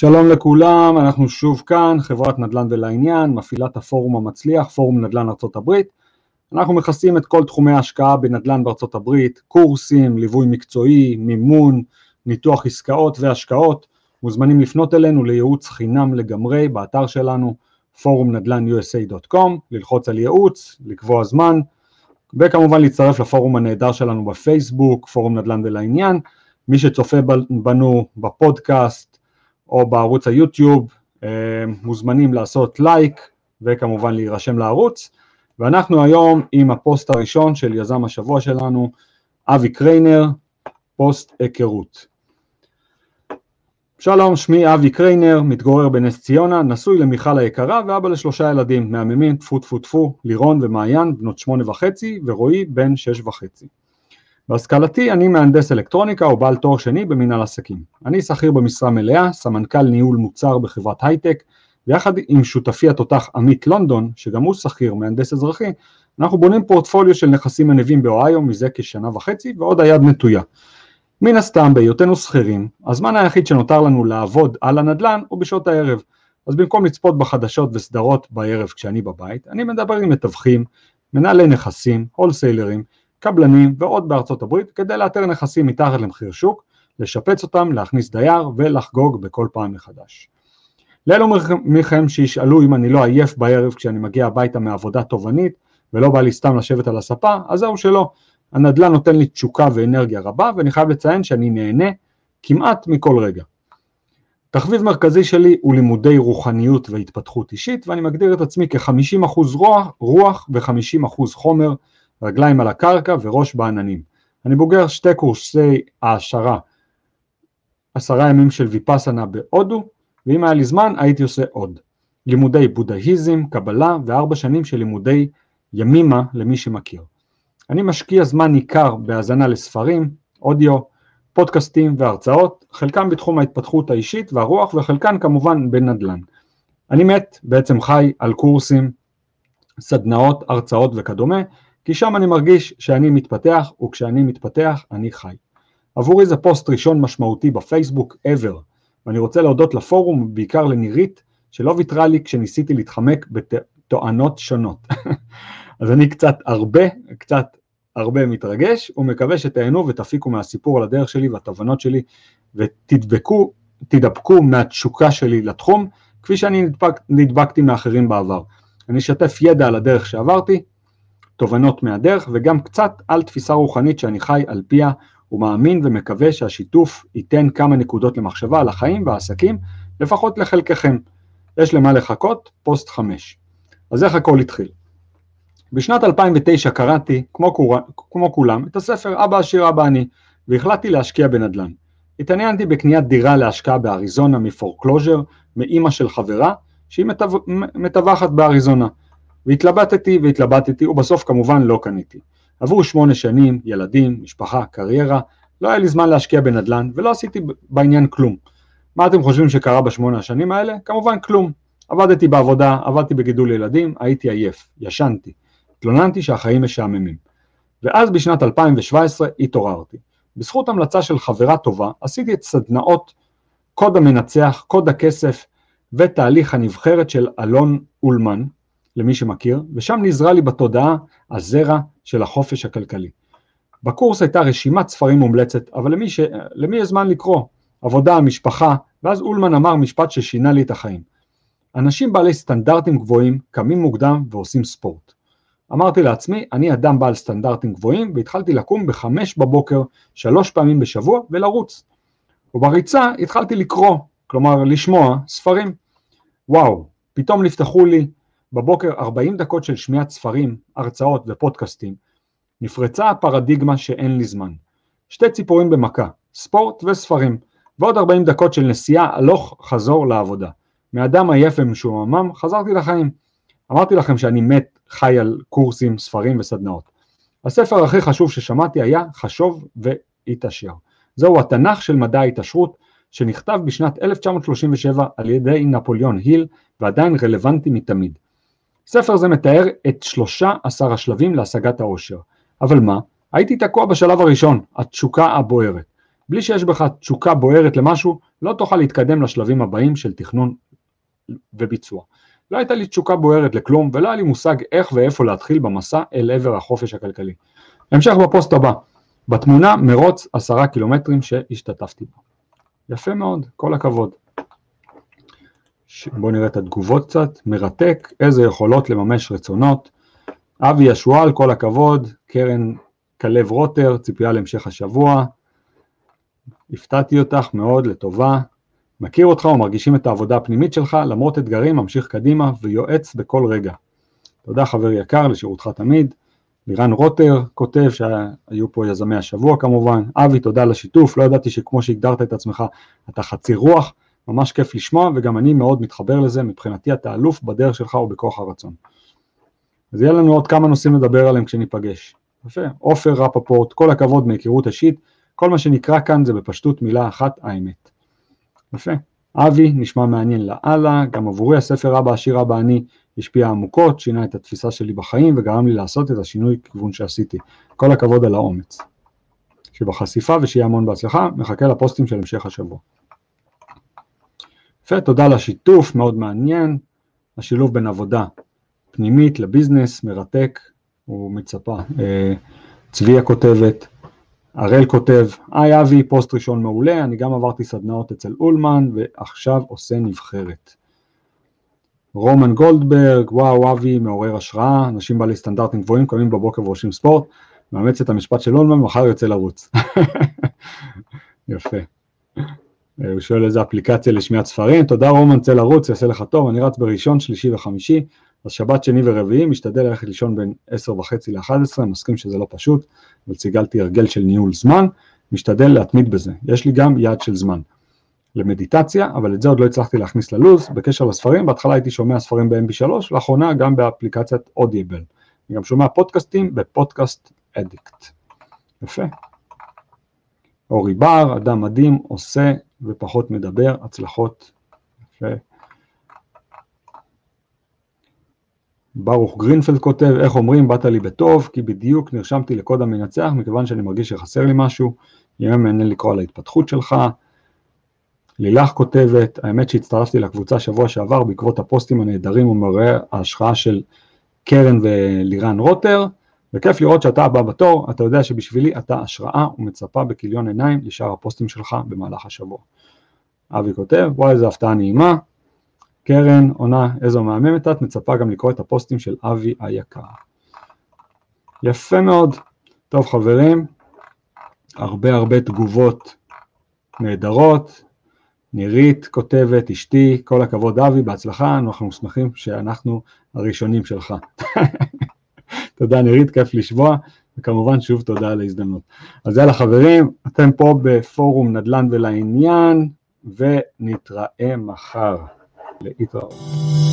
שלום לכולם, אנחנו שוב כאן, חברת נדל"ן ולעניין, מפעילת הפורום המצליח, פורום נדל"ן ארצות הברית. אנחנו מכסים את כל תחומי ההשקעה בנדל"ן בארצות הברית, קורסים, ליווי מקצועי, מימון, ניתוח עסקאות והשקעות. מוזמנים לפנות אלינו לייעוץ חינם לגמרי באתר שלנו, פורום נדל"ן usa.com, ללחוץ על ייעוץ, לקבוע זמן, וכמובן להצטרף לפורום הנהדר שלנו בפייסבוק, פורום נדל"ן ולעניין. מי שצופה בנו בפודקאסט או בערוץ היוטיוב, אה, מוזמנים לעשות לייק וכמובן להירשם לערוץ. ואנחנו היום עם הפוסט הראשון של יזם השבוע שלנו, אבי קריינר, פוסט היכרות. שלום, שמי אבי קריינר, מתגורר בנס ציונה, נשוי למיכל היקרה ואבא לשלושה ילדים, מהממים, טפו טפו טפו, לירון ומעיין, בנות שמונה וחצי, ורועי בן שש וחצי. בהשכלתי אני מהנדס אלקטרוניקה או בעל תואר שני במנהל עסקים. אני שכיר במשרה מלאה, סמנכ"ל ניהול מוצר בחברת הייטק, ויחד עם שותפי התותח עמית לונדון, שגם הוא שכיר, מהנדס אזרחי, אנחנו בונים פורטפוליו של נכסים מניבים באוהיו מזה כשנה וחצי, ועוד היד נטויה. מן הסתם, בהיותנו שכירים, הזמן היחיד שנותר לנו לעבוד על הנדל"ן הוא בשעות הערב. אז במקום לצפות בחדשות וסדרות בערב כשאני בבית, אני מדבר עם מתווכים, מנהלי נכסים, הולסיילרים, קבלנים ועוד בארצות הברית כדי לאתר נכסים מתחת למחיר שוק, לשפץ אותם, להכניס דייר ולחגוג בכל פעם מחדש. לאלו מכם שישאלו אם אני לא עייף בערב כשאני מגיע הביתה מעבודה תובענית ולא בא לי סתם לשבת על הספה, אז זהו שלא. הנדל"ן נותן לי תשוקה ואנרגיה רבה ואני חייב לציין שאני נהנה כמעט מכל רגע. תחביב מרכזי שלי הוא לימודי רוחניות והתפתחות אישית ואני מגדיר את עצמי כ-50% רוח, רוח ו-50% חומר רגליים על הקרקע וראש בעננים. אני בוגר שתי קורסי העשרה, עשרה ימים של ויפאסנה בהודו, ואם היה לי זמן הייתי עושה עוד. לימודי בודהיזם, קבלה וארבע שנים של לימודי ימימה למי שמכיר. אני משקיע זמן ניכר בהאזנה לספרים, אודיו, פודקאסטים והרצאות, חלקם בתחום ההתפתחות האישית והרוח וחלקן כמובן בנדל"ן. אני מת, בעצם חי על קורסים, סדנאות, הרצאות וכדומה, כי שם אני מרגיש שאני מתפתח, וכשאני מתפתח אני חי. עבורי זה פוסט ראשון משמעותי בפייסבוק ever, ואני רוצה להודות לפורום, בעיקר לנירית, שלא ויתרה לי כשניסיתי להתחמק בתואנות שונות. אז אני קצת הרבה, קצת הרבה מתרגש, ומקווה שתהנו ותפיקו מהסיפור על הדרך שלי והתובנות שלי, ותדבקו, תדבקו מהתשוקה שלי לתחום, כפי שאני נדבק, נדבקתי מאחרים בעבר. אני אשתף ידע על הדרך שעברתי, תובנות מהדרך וגם קצת על תפיסה רוחנית שאני חי על פיה ומאמין ומקווה שהשיתוף ייתן כמה נקודות למחשבה על החיים והעסקים, לפחות לחלקכם. יש למה לחכות, פוסט 5. אז איך הכל התחיל? בשנת 2009 קראתי, כמו, כור... כמו כולם, את הספר אבא עשיר אבא אני, והחלטתי להשקיע בנדל"ן. התעניינתי בקניית דירה להשקעה באריזונה מפורקלוז'ר, מאימא של חברה, שהיא מטווחת באריזונה. והתלבטתי והתלבטתי ובסוף כמובן לא קניתי. עברו שמונה שנים, ילדים, משפחה, קריירה, לא היה לי זמן להשקיע בנדל"ן ולא עשיתי בעניין כלום. מה אתם חושבים שקרה בשמונה השנים האלה? כמובן כלום. עבדתי בעבודה, עבדתי בגידול ילדים, הייתי עייף, ישנתי. התלוננתי שהחיים משעממים. ואז בשנת 2017 התעוררתי. בזכות המלצה של חברה טובה עשיתי את סדנאות קוד המנצח, קוד הכסף ותהליך הנבחרת של אלון אולמן, למי שמכיר, ושם נזרע לי בתודעה הזרע של החופש הכלכלי. בקורס הייתה רשימת ספרים מומלצת, אבל למי, ש... למי יש זמן לקרוא? עבודה, משפחה, ואז אולמן אמר משפט ששינה לי את החיים. אנשים בעלי סטנדרטים גבוהים קמים מוקדם ועושים ספורט. אמרתי לעצמי, אני אדם בעל סטנדרטים גבוהים, והתחלתי לקום בחמש בבוקר, שלוש פעמים בשבוע, ולרוץ. ובריצה התחלתי לקרוא, כלומר לשמוע, ספרים. וואו, פתאום נפתחו לי בבוקר 40 דקות של שמיעת ספרים, הרצאות ופודקאסטים, נפרצה הפרדיגמה שאין לי זמן. שתי ציפורים במכה, ספורט וספרים, ועוד 40 דקות של נסיעה הלוך חזור לעבודה. מאדם עייף ומשועמם חזרתי לחיים. אמרתי לכם שאני מת חי על קורסים, ספרים וסדנאות. הספר הכי חשוב ששמעתי היה חשוב והתעשר. זהו התנ"ך של מדע ההתעשרות שנכתב בשנת 1937 על ידי נפוליאון היל ועדיין רלוונטי מתמיד. ספר זה מתאר את שלושה עשר השלבים להשגת העושר. אבל מה? הייתי תקוע בשלב הראשון, התשוקה הבוערת. בלי שיש בך תשוקה בוערת למשהו, לא תוכל להתקדם לשלבים הבאים של תכנון וביצוע. לא הייתה לי תשוקה בוערת לכלום, ולא היה לי מושג איך ואיפה להתחיל במסע אל עבר החופש הכלכלי. המשך בפוסט הבא, בתמונה מרוץ עשרה קילומטרים שהשתתפתי בו. יפה מאוד, כל הכבוד. בואו נראה את התגובות קצת, מרתק, איזה יכולות לממש רצונות. אבי ישועל, כל הכבוד, קרן כלב רוטר, ציפייה להמשך השבוע. הפתעתי אותך מאוד לטובה. מכיר אותך ומרגישים את העבודה הפנימית שלך, למרות אתגרים ממשיך קדימה ויועץ בכל רגע. תודה חבר יקר, לשירותך תמיד. לירן רוטר כותב שהיו פה יזמי השבוע כמובן. אבי, תודה על השיתוף, לא ידעתי שכמו שהגדרת את עצמך, אתה חצי רוח, ממש כיף לשמוע, וגם אני מאוד מתחבר לזה, מבחינתי אתה אלוף בדרך שלך ובכוח הרצון. אז יהיה לנו עוד כמה נושאים לדבר עליהם כשניפגש. יפה, עופר רפפורט, כל הכבוד מהיכרות אישית, כל מה שנקרא כאן זה בפשטות מילה אחת, האמת. יפה. אבי, נשמע מעניין לאללה, גם עבורי הספר אבא עשיר אבא אני השפיע עמוקות, שינה את התפיסה שלי בחיים וגרם לי לעשות את השינוי כיוון שעשיתי. כל הכבוד על האומץ. שבחשיפה ושיהיה המון בהצלחה, מחכה לפוסטים של המשך השבוע. יפה, תודה על השיתוף, מאוד מעניין. השילוב בין עבודה פנימית לביזנס, מרתק, הוא מצפה. אה, צביה כותבת, הראל כותב, היי אבי, פוסט ראשון מעולה, אני גם עברתי סדנאות אצל אולמן ועכשיו עושה נבחרת. רומן גולדברג, וואו אבי, מעורר השראה, אנשים בעלי סטנדרטים גבוהים קמים בבוקר ועושים ספורט, מאמץ את המשפט של אולמן, מחר יוצא לרוץ. יפה. אה, הוא שואל איזה אפליקציה לשמיעת ספרים, תודה רומן, צא לרוץ, יעשה לך טוב, אני רץ בראשון, שלישי וחמישי, אז שבת, שני ורביעי, משתדל ללכת לישון בין 10 וחצי ל-11, מסכים שזה לא פשוט, אבל ציגלתי הרגל של ניהול זמן, משתדל להתמיד בזה, יש לי גם יעד של זמן. למדיטציה, אבל את זה עוד לא הצלחתי להכניס ללוז, בקשר לספרים, בהתחלה הייתי שומע ספרים ב-MP3, לאחרונה גם באפליקציית אודיבל. אני גם שומע פודקאסטים בפודקאסט אדיקט. יפה. אורי בר, אדם מדהים, עושה ופחות מדבר, הצלחות. יפה. ברוך גרינפלד כותב, איך אומרים, באת לי בטוב, כי בדיוק נרשמתי לקוד המנצח, מכיוון שאני מרגיש שחסר לי משהו, יהיה מעניין לקרוא על ההתפתחות שלך. לילך כותבת, האמת שהצטרפתי לקבוצה שבוע שעבר בעקבות הפוסטים הנהדרים ומראה ההשחאה של קרן ולירן רוטר, וכיף לראות שאתה הבא בתור, אתה יודע שבשבילי אתה השראה ומצפה בכיליון עיניים לשאר הפוסטים שלך במהלך השבוע. אבי כותב, וואי איזה הפתעה נעימה, קרן עונה איזו מהממת את, מצפה גם לקרוא את הפוסטים של אבי היקר. יפה מאוד. טוב חברים, הרבה הרבה תגובות נהדרות. נירית כותבת, אשתי, כל הכבוד אבי, בהצלחה, אנחנו שמחים שאנחנו הראשונים שלך. תודה נירית, כיף לשמוע, וכמובן שוב תודה על ההזדמנות. אז יאללה חברים, אתם פה בפורום נדל"ן ולעניין, ונתראה מחר. להתראות.